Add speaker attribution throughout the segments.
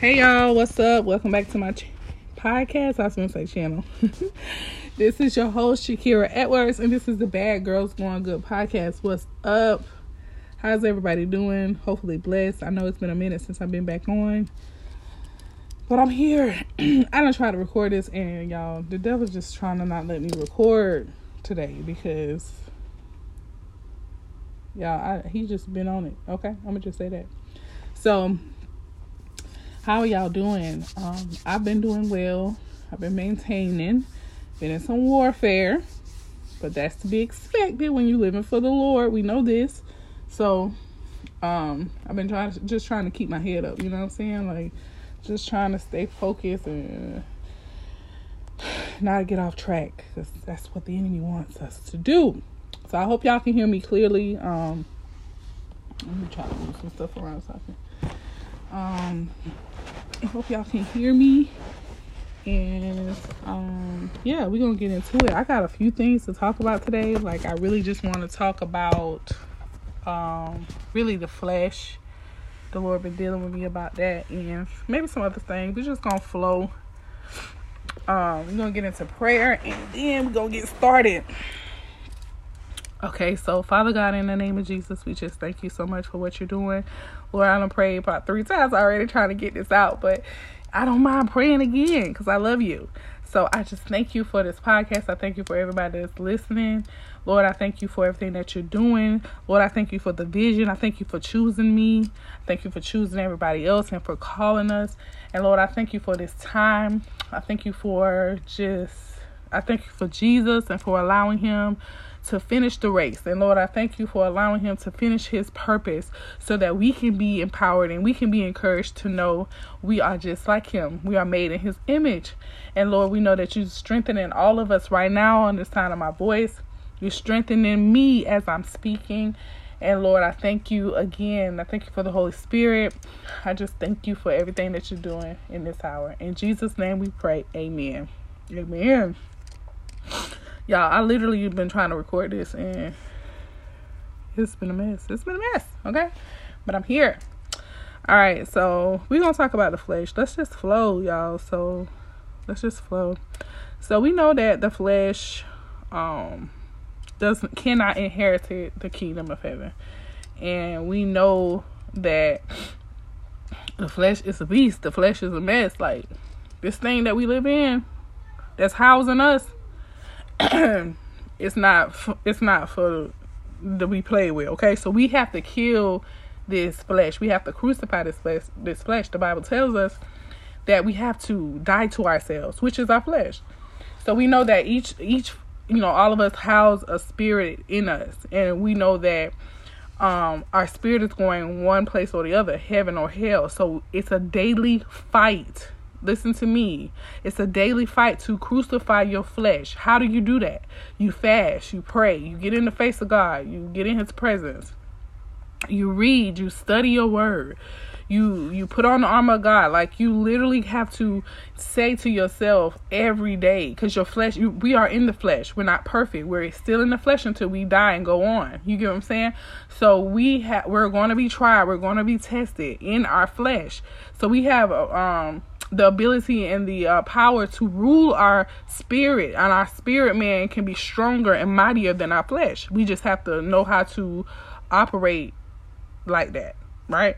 Speaker 1: Hey y'all, what's up? Welcome back to my ch- podcast. I was gonna say channel. this is your host Shakira Edwards, and this is the Bad Girls Going Good podcast. What's up? How's everybody doing? Hopefully blessed. I know it's been a minute since I've been back on, but I'm here. I don't try to record this, and y'all, the devil's just trying to not let me record today because y'all, I, he just been on it. Okay, I'm gonna just say that. So how are y'all doing? Um, I've been doing well. I've been maintaining. Been in some warfare, but that's to be expected when you're living for the Lord. We know this. So, um, I've been trying to, just trying to keep my head up. You know what I'm saying? Like, just trying to stay focused and not get off track because that's what the enemy wants us to do. So I hope y'all can hear me clearly. Um, let me try to move some stuff around so I can um, I hope y'all can hear me. And um, yeah, we're gonna get into it. I got a few things to talk about today. Like I really just want to talk about um really the flesh. The Lord been dealing with me about that and maybe some other things. We're just gonna flow. Um, we're gonna get into prayer and then we're gonna get started. Okay, so Father God, in the name of Jesus, we just thank you so much for what you're doing. Lord, I don't pray about three times already trying to get this out, but I don't mind praying again because I love you. So I just thank you for this podcast. I thank you for everybody that's listening. Lord, I thank you for everything that you're doing. Lord, I thank you for the vision. I thank you for choosing me. Thank you for choosing everybody else and for calling us. And Lord, I thank you for this time. I thank you for just, I thank you for Jesus and for allowing him to finish the race. And Lord, I thank you for allowing him to finish his purpose so that we can be empowered and we can be encouraged to know we are just like him. We are made in his image. And Lord, we know that you're strengthening all of us right now on the sound of my voice. You're strengthening me as I'm speaking. And Lord, I thank you again. I thank you for the Holy Spirit. I just thank you for everything that you're doing in this hour. In Jesus' name we pray. Amen. Amen y'all i literally been trying to record this and it's been a mess. It's been a mess okay? But i'm here. All right so we're gonna talk about the flesh. Let's just flow y'all. So let's just flow. So we know that the flesh um doesn't cannot inherit the kingdom of heaven. And we know that the flesh is a beast. The flesh is a mess. Like this thing that we live in that's housing us it's not it's not for that we play with. Okay, so we have to kill this flesh. We have to crucify this flesh. This flesh. The Bible tells us that we have to die to ourselves, which is our flesh. So we know that each each you know all of us house a spirit in us, and we know that um our spirit is going one place or the other, heaven or hell. So it's a daily fight Listen to me. It's a daily fight to crucify your flesh. How do you do that? You fast, you pray, you get in the face of God, you get in his presence. You read, you study your word. You you put on the armor of God. Like you literally have to say to yourself every day cuz your flesh you, we are in the flesh. We're not perfect. We're still in the flesh until we die and go on. You get what I'm saying? So we have we're going to be tried. We're going to be tested in our flesh. So we have um the ability and the uh, power to rule our spirit and our spirit man can be stronger and mightier than our flesh. We just have to know how to operate like that right?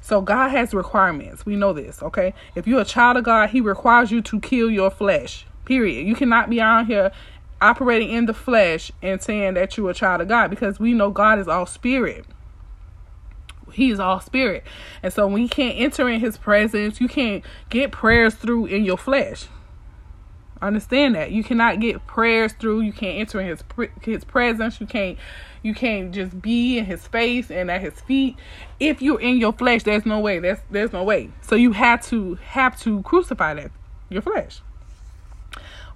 Speaker 1: So god has requirements. We know this okay? If you're a child of god he requires you to kill your flesh period. You cannot be out here operating in the flesh and saying that you're a child of god because we know god is all spirit he is all spirit. And so when you can't enter in his presence, you can't get prayers through in your flesh. Understand that. You cannot get prayers through. You can't enter in his his presence. You can't you can't just be in his face and at his feet. If you're in your flesh, there's no way. There's there's no way. So you have to have to crucify that your flesh.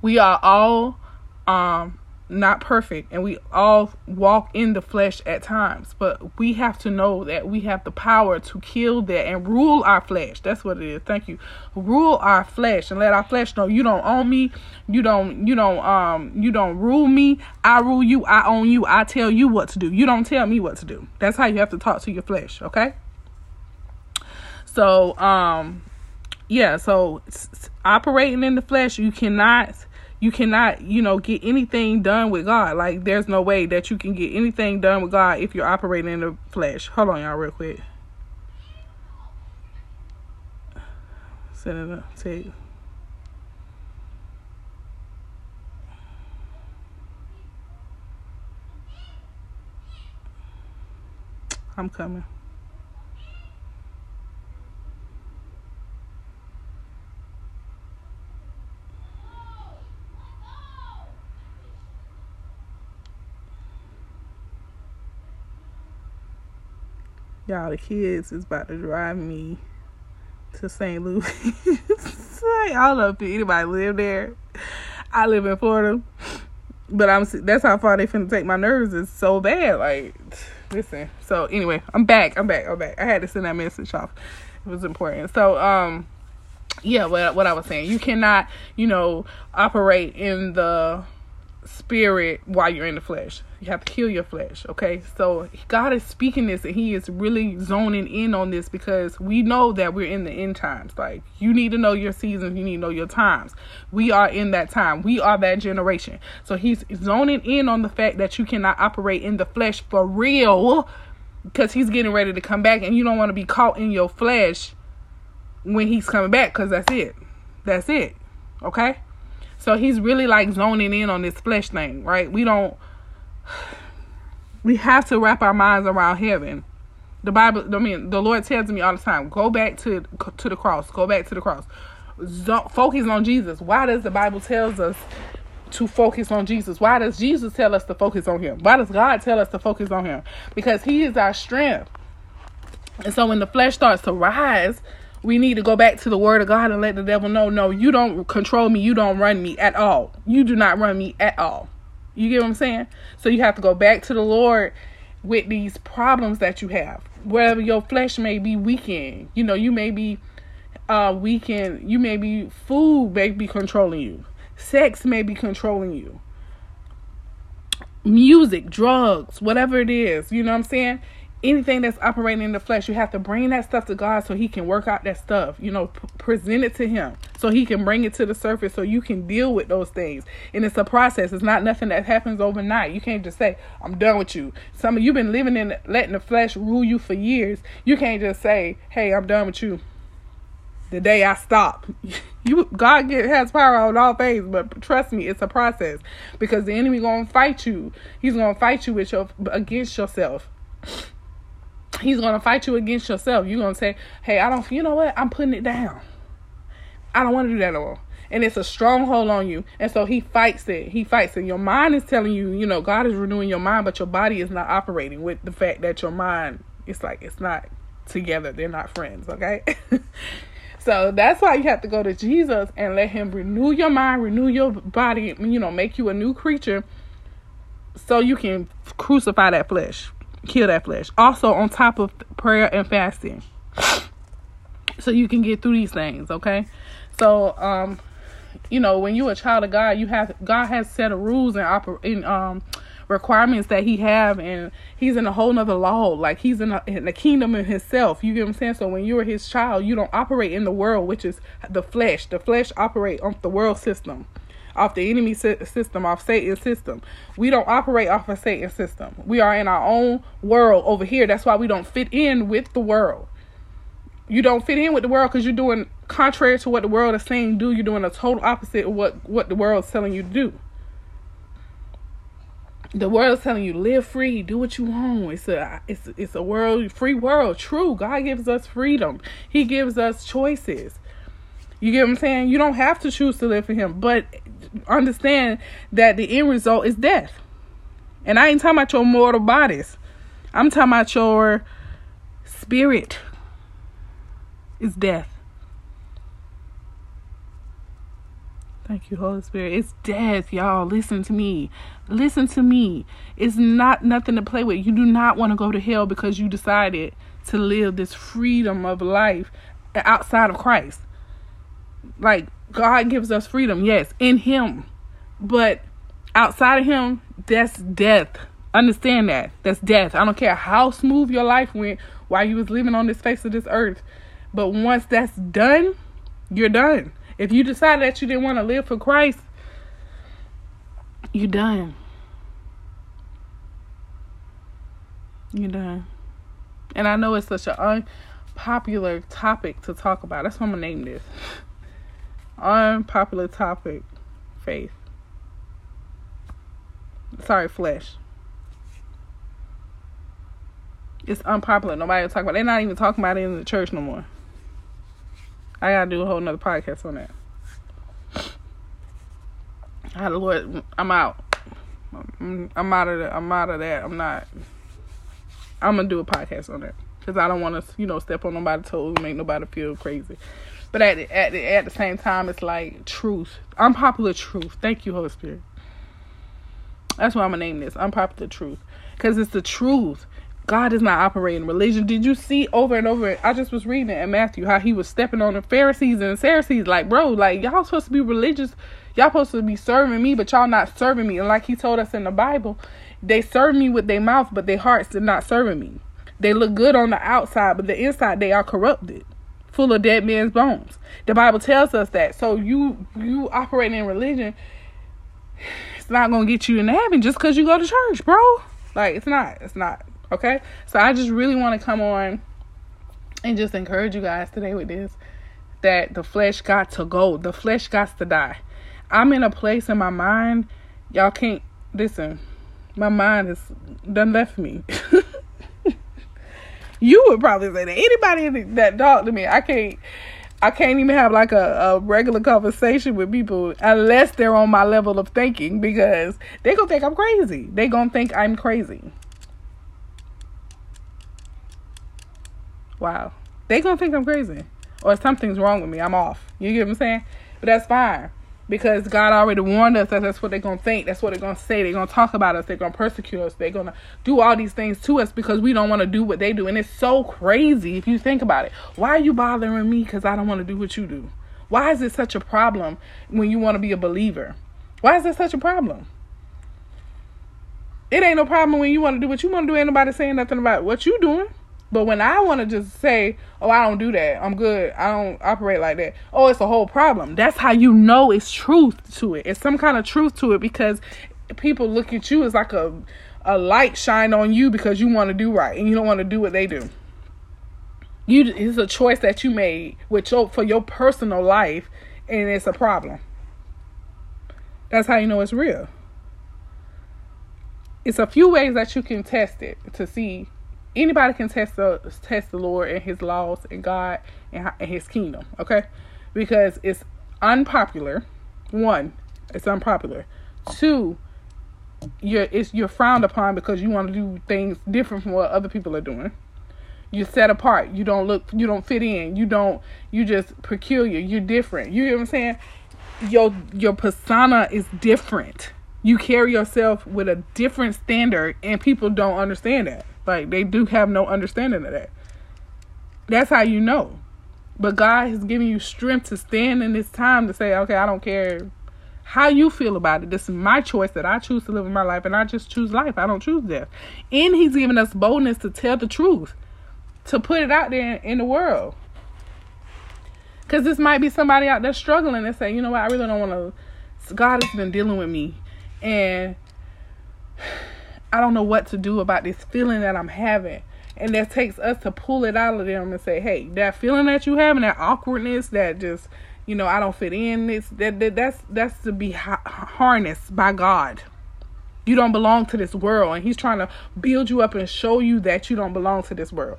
Speaker 1: We are all um not perfect and we all walk in the flesh at times but we have to know that we have the power to kill that and rule our flesh. That's what it is. Thank you. Rule our flesh and let our flesh know you don't own me. You don't you don't um you don't rule me. I rule you. I own you. I tell you what to do. You don't tell me what to do. That's how you have to talk to your flesh okay? So um yeah, so operating in the flesh, you cannot you cannot, you know, get anything done with God. Like there's no way that you can get anything done with God if you're operating in the flesh. Hold on, y'all, real quick. Set it up. Take. I'm coming. Y'all, the kids is about to drive me to St. Louis. I don't know if anybody live there. I live in Florida, but I'm that's how far they finna take my nerves. It's so bad. Like, listen. So anyway, I'm back. I'm back. I'm back. I had to send that message off. It was important. So um, yeah. What what I was saying, you cannot, you know, operate in the spirit while you're in the flesh. You have to kill your flesh, okay? So God is speaking this and He is really zoning in on this because we know that we're in the end times. Like, you need to know your seasons, you need to know your times. We are in that time, we are that generation. So He's zoning in on the fact that you cannot operate in the flesh for real because He's getting ready to come back and you don't want to be caught in your flesh when He's coming back because that's it. That's it, okay? So he's really like zoning in on this flesh thing, right? We don't we have to wrap our minds around heaven. The Bible, I mean, the Lord tells me all the time, go back to to the cross, go back to the cross. Focus on Jesus. Why does the Bible tells us to focus on Jesus? Why does Jesus tell us to focus on him? Why does God tell us to focus on him? Because he is our strength. And so when the flesh starts to rise, we need to go back to the word of God and let the devil know, no, you don't control me. You don't run me at all. You do not run me at all. You get what I'm saying? So you have to go back to the Lord with these problems that you have. Wherever your flesh may be weakened. You know, you may be uh weakened. You may be food may be controlling you. Sex may be controlling you. Music, drugs, whatever it is. You know what I'm saying? Anything that's operating in the flesh, you have to bring that stuff to God so He can work out that stuff. You know, p- present it to Him so He can bring it to the surface so you can deal with those things. And it's a process. It's not nothing that happens overnight. You can't just say, "I'm done with you." Some of you've been living in letting the flesh rule you for years. You can't just say, "Hey, I'm done with you." The day I stop, you God get, has power on all things, but trust me, it's a process because the enemy gonna fight you. He's gonna fight you with your against yourself he's gonna fight you against yourself. You're gonna say, Hey, I don't you know what? I'm putting it down. I don't want to do that anymore. And it's a stronghold on you. And so he fights it. He fights it. Your mind is telling you, you know, God is renewing your mind, but your body is not operating with the fact that your mind it's like it's not together. They're not friends, okay? so that's why you have to go to Jesus and let him renew your mind, renew your body, you know, make you a new creature so you can crucify that flesh kill that flesh. Also, on top of prayer and fasting, so you can get through these things. Okay, so um, you know, when you're a child of God, you have God has set of rules and oper- in um requirements that he have and he's in a whole nother law. Like he's in, a, in the kingdom in himself. You get what i'm saying? So when you're his child you don't operate in the world which is the flesh. The flesh operate on the world system off the enemy system, off Satan's system. We don't operate off of Satan's system. We are in our own world over here. That's why we don't fit in with the world. You don't fit in with the world because you're doing contrary to what the world is saying do. You're doing a total opposite of what, what the world is telling you to do. The world is telling you live free, do what you want. It's a it's it's a world free world. True, God gives us freedom. He gives us choices. You get what I'm saying? You don't have to choose to live for him, but understand that the end result is death. And I ain't talking about your mortal bodies. I'm talking about your spirit is death. Thank you, Holy Spirit. It's death, y'all. Listen to me. Listen to me. It's not nothing to play with. You do not want to go to hell because you decided to live this freedom of life outside of Christ. Like God gives us freedom, yes, in Him. But outside of Him, that's death. Understand that. That's death. I don't care how smooth your life went while you was living on this face of this earth. But once that's done, You're done. If you decide that you didn't want to live for Christ, you're done. You're done. And I know it's such an unpopular topic to talk about. That's why I'm going to name this. Unpopular topic faith. Sorry, flesh. It's unpopular. Nobody will talk about it. They're not even talking about it in the church no more. I gotta do a whole nother podcast on that. I Lord, I'm out. I'm out of that. I'm out of that. I'm not. I'm gonna do a podcast on that because I don't want to, you know, step on nobody's toes, make nobody feel crazy. But at the, at the, at the same time, it's like truth, unpopular truth. Thank you, Holy Spirit. That's why I'm gonna name this unpopular truth because it's the truth. God is not operating religion. Did you see over and over? I just was reading it in Matthew how he was stepping on the Pharisees and the Sadducees. Like, bro, like y'all supposed to be religious. Y'all supposed to be serving me, but y'all not serving me. And like he told us in the Bible, they serve me with their mouth, but their hearts are not serving me. They look good on the outside, but the inside they are corrupted, full of dead men's bones. The Bible tells us that. So you you operating in religion, it's not gonna get you in heaven just because you go to church, bro. Like it's not. It's not. Okay? So I just really want to come on and just encourage you guys today with this that the flesh got to go. The flesh got to die. I'm in a place in my mind, y'all can't listen. My mind is done left me. you would probably say that anybody that talk to me, I can't I can't even have like a, a regular conversation with people unless they're on my level of thinking because they gonna think I'm crazy. They gonna think I'm crazy. Wow. They gonna think I'm crazy. Or something's wrong with me. I'm off. You get what I'm saying? But that's fine. Because God already warned us that that's what they're gonna think, that's what they're gonna say, they're gonna talk about us, they're gonna persecute us, they're gonna do all these things to us because we don't want to do what they do. And it's so crazy if you think about it. Why are you bothering me because I don't want to do what you do? Why is it such a problem when you want to be a believer? Why is it such a problem? It ain't no problem when you want to do what you want to do. Ain't nobody saying nothing about what you doing. But when I want to just say, "Oh, I don't do that. I'm good. I don't operate like that." Oh, it's a whole problem. That's how you know it's truth to it. It's some kind of truth to it because people look at you as like a a light shine on you because you want to do right and you don't want to do what they do. You it's a choice that you made with your for your personal life and it's a problem. That's how you know it's real. It's a few ways that you can test it to see anybody can test the test the Lord and His laws and God and, His kingdom. Okay, because it's unpopular. One, it's unpopular. Two, you're it's you're frowned upon because you want to do things different from what other people are doing. You're set apart. You don't look. You don't fit in. You don't. You just peculiar. You're different. You know what I'm saying? Your your persona is different. You carry yourself with a different standard, and people don't understand that. Like they do have no understanding of that. That's how you know. But God has given you strength to stand in this time to say, okay, I don't care how you feel about it. This is my choice that I choose to live in my life, and I just choose life. I don't choose death. And He's given us boldness to tell the truth, to put it out there in the world. Because this might be somebody out there struggling and say, you know what, I really don't want to. God has been dealing with me, and I don't know what to do about this feeling that I'm having. And that takes us to pull it out of them and say, hey, that feeling that you having, that awkwardness, that just, you know, I don't fit in. This that, that that's that's to be harnessed by God. You don't belong to this world, and He's trying to build you up and show you that you don't belong to this world.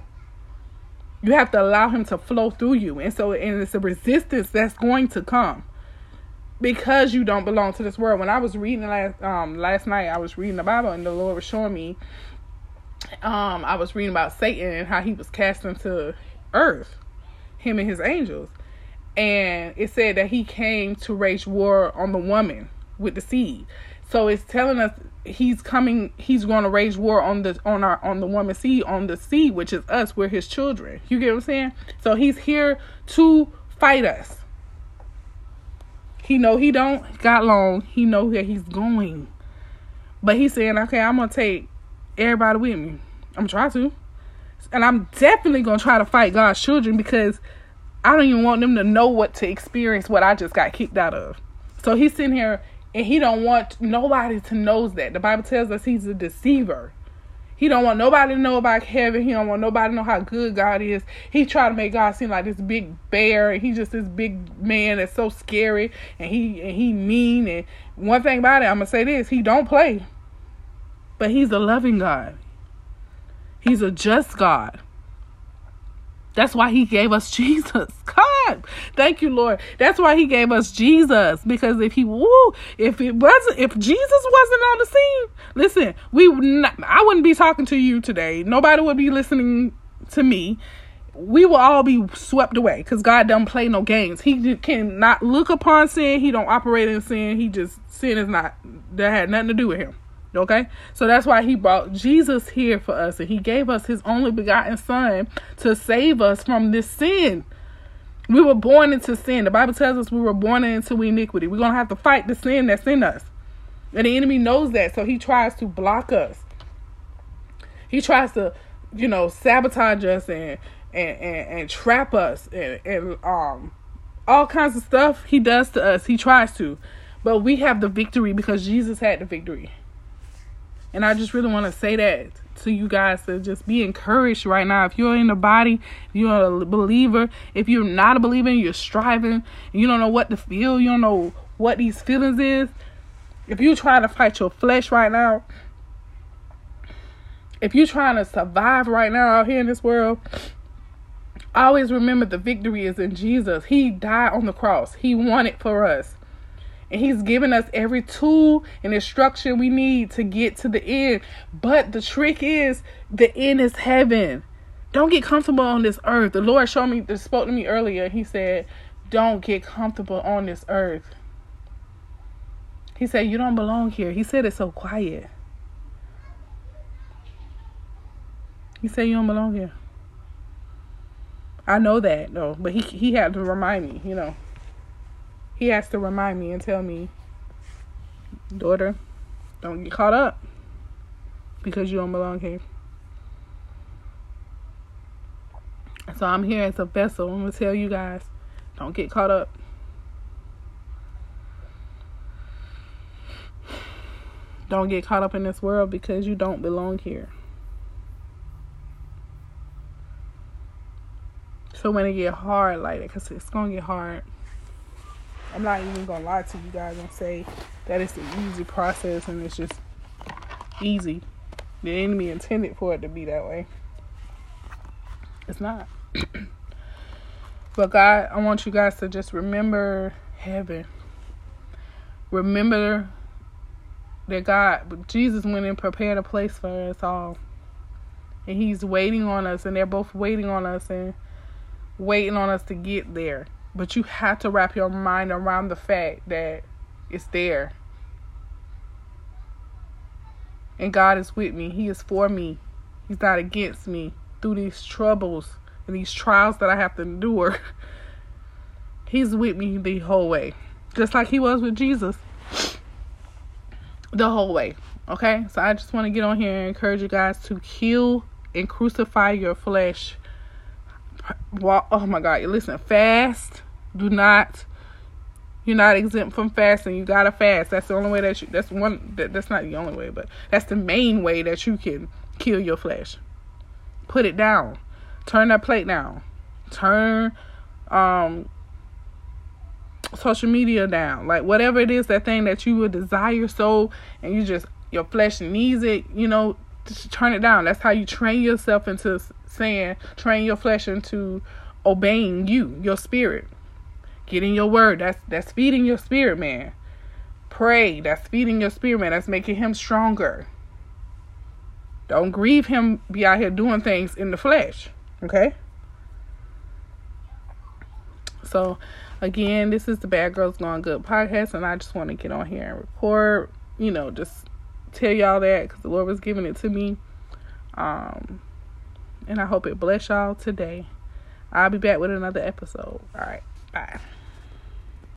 Speaker 1: You have to allow Him to flow through you, and so and it's a resistance that's going to come because you don't belong to this world. When I was reading last um last night, I was reading the Bible and the Lord was showing me um I was reading about Satan and how he was cast into earth, him and his angels. And it said that he came to wage war on the woman with the seed. So it's telling us he's coming he's going to wage war on the on our on the woman seed on the seed which is us we're his children you get what i'm saying so he's here to fight us he know he don't got long. He know where he's going. But he's saying, okay, I'm gonna take everybody with me. I'm try to. And I'm definitely gonna try to fight God's children because I don't even want them to know what to experience what I just got kicked out of. So he's sitting here and he don't want nobody to knows that. The Bible tells us he's a deceiver. He don't want nobody to know about heaven. He don't want nobody to know how good God is. He try to make God seem like this big bear, he's just this big man that's so scary, and he and he mean. And one thing about it, I'm gonna say this: he don't play, but he's a loving God. He's a just God. That's why he gave us Jesus. God, thank you, Lord. That's why he gave us Jesus. Because if he woo, if it wasn't, if Jesus wasn't on the scene, listen, we not, I wouldn't be talking to you today. Nobody would be listening to me. We will all be swept away because God don't play no games. He cannot look upon sin. He don't operate in sin. He just sin is not that had nothing to do with him. Okay? So that's why he brought Jesus here for us and he gave us his only begotten son to save us from this sin. We were born into sin. The Bible tells us we were born into iniquity. We're going to have to fight the sin that's in us. And the enemy knows that, so he tries to block us. He tries to, you know, sabotage us and and, and, and trap us and, and um all kinds of stuff he does to us. He tries to. But we have the victory because Jesus had the victory. And I just really want to say that to you guys to just be encouraged right now. If you're in the body, if you're a believer, if you're not a believer, you're striving, you don't know what to feel, you don't know what these feelings is. If you're trying to fight your flesh right now, if you're trying to survive right now out here in this world, always remember the victory is in Jesus. He died on the cross. He won it for us. And he's given us every tool and instruction we need to get to the end. But the trick is the end is heaven. Don't get comfortable on this earth. The Lord showed me, spoke to me earlier. He said, Don't get comfortable on this earth. He said, You don't belong here. He said it so quiet. He said, You don't belong here. I know that, though. But he, he had to remind me, you know he has to remind me and tell me, daughter, don't get caught up because you don't belong here. So I'm here as a vessel. I'm going to tell you guys, don't get caught up. Don't get caught up in this world because you don't belong here. So when it get hard like that, because it's going to get hard. I'm not even gonna lie to you guys and say that it's an easy process and it's just easy. The enemy intended for it to be that way. It's not. but God, I want you guys to just remember heaven. Remember that God, Jesus went and prepared a place for us all. And He's waiting on us, and they're both waiting on us and waiting on us to get there. But you have to wrap your mind around the fact that it's there. And God is with me. He is for me. He's not against me through these troubles and these trials that I have to endure. He's with me the whole way. Just like he was with Jesus the whole way. Okay? So I just want to get on here and encourage you guys to kill and crucify your flesh. Oh my God. Listen, fast do not you're not exempt from fasting. You gotta fast. That's the only way that you. That's one. That, that's not the only way, but that's the main way that you can kill your flesh. Put it down. Turn that plate down. Turn um social media down. Like whatever it is, that thing that you would desire so, and you just your flesh needs it. You know, just turn it down. That's how you train yourself into saying, train your flesh into obeying you, your spirit. Get in your word. That's that's feeding your spirit, man. Pray. That's feeding your spirit, man. That's making him stronger. Don't grieve him be out here doing things in the flesh. Okay? So again, this is the Bad Girls Going Good podcast, and I just want to get on here and record, you know, just tell y'all that because the Lord was giving it to me. Um, and I hope it bless y'all today. I'll be back with another episode. All right. Bye.